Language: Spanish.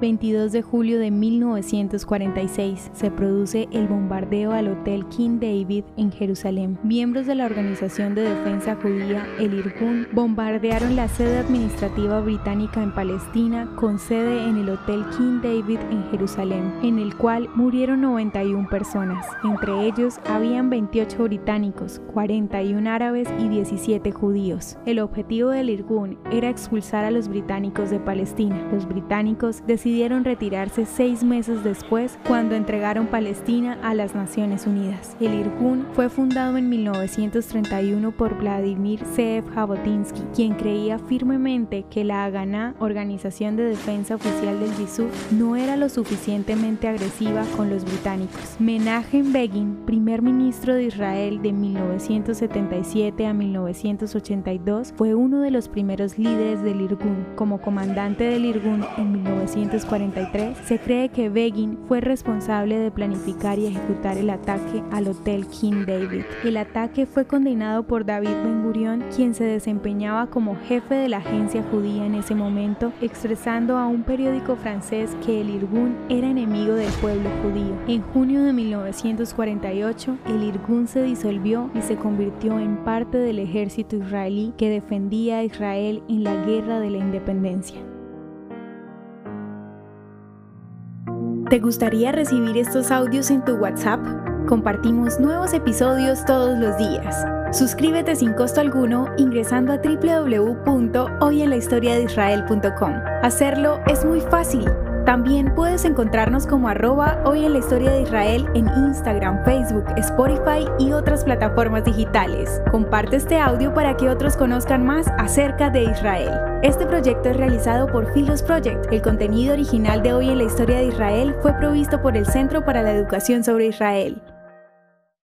22 de julio de 1946 se produce el bombardeo al Hotel King David en Jerusalén. Miembros de la Organización de Defensa Judía, el Irgun, bombardearon la sede administrativa británica en Palestina con sede en el Hotel King David en Jerusalén, en el cual murieron 91 personas. Entre ellos habían 28 británicos, 41 árabes y 17 judíos. El objetivo del Irgun era expulsar a los británicos de Palestina. Los británicos decidieron decidieron retirarse seis meses después cuando entregaron Palestina a las Naciones Unidas. El Irgun fue fundado en 1931 por Vladimir Zeev Jabotinsky, quien creía firmemente que la Haganah, Organización de Defensa Oficial del Yisuf, no era lo suficientemente agresiva con los británicos. Menachem Begin, primer ministro de Israel de 1977 a 1982, fue uno de los primeros líderes del Irgun. Como comandante del Irgun en 1977, se cree que Begin fue responsable de planificar y ejecutar el ataque al Hotel King David. El ataque fue condenado por David Ben Gurion, quien se desempeñaba como jefe de la agencia judía en ese momento, expresando a un periódico francés que el Irgun era enemigo del pueblo judío. En junio de 1948, el Irgun se disolvió y se convirtió en parte del ejército israelí que defendía a Israel en la guerra de la independencia. ¿Te gustaría recibir estos audios en tu WhatsApp? Compartimos nuevos episodios todos los días. Suscríbete sin costo alguno ingresando a www.hoyenlahistoriadeisrael.com. Hacerlo es muy fácil. También puedes encontrarnos como arroba hoy en la historia de Israel en Instagram, Facebook, Spotify y otras plataformas digitales. Comparte este audio para que otros conozcan más acerca de Israel. Este proyecto es realizado por Philos Project. El contenido original de hoy en la historia de Israel fue provisto por el Centro para la Educación sobre Israel.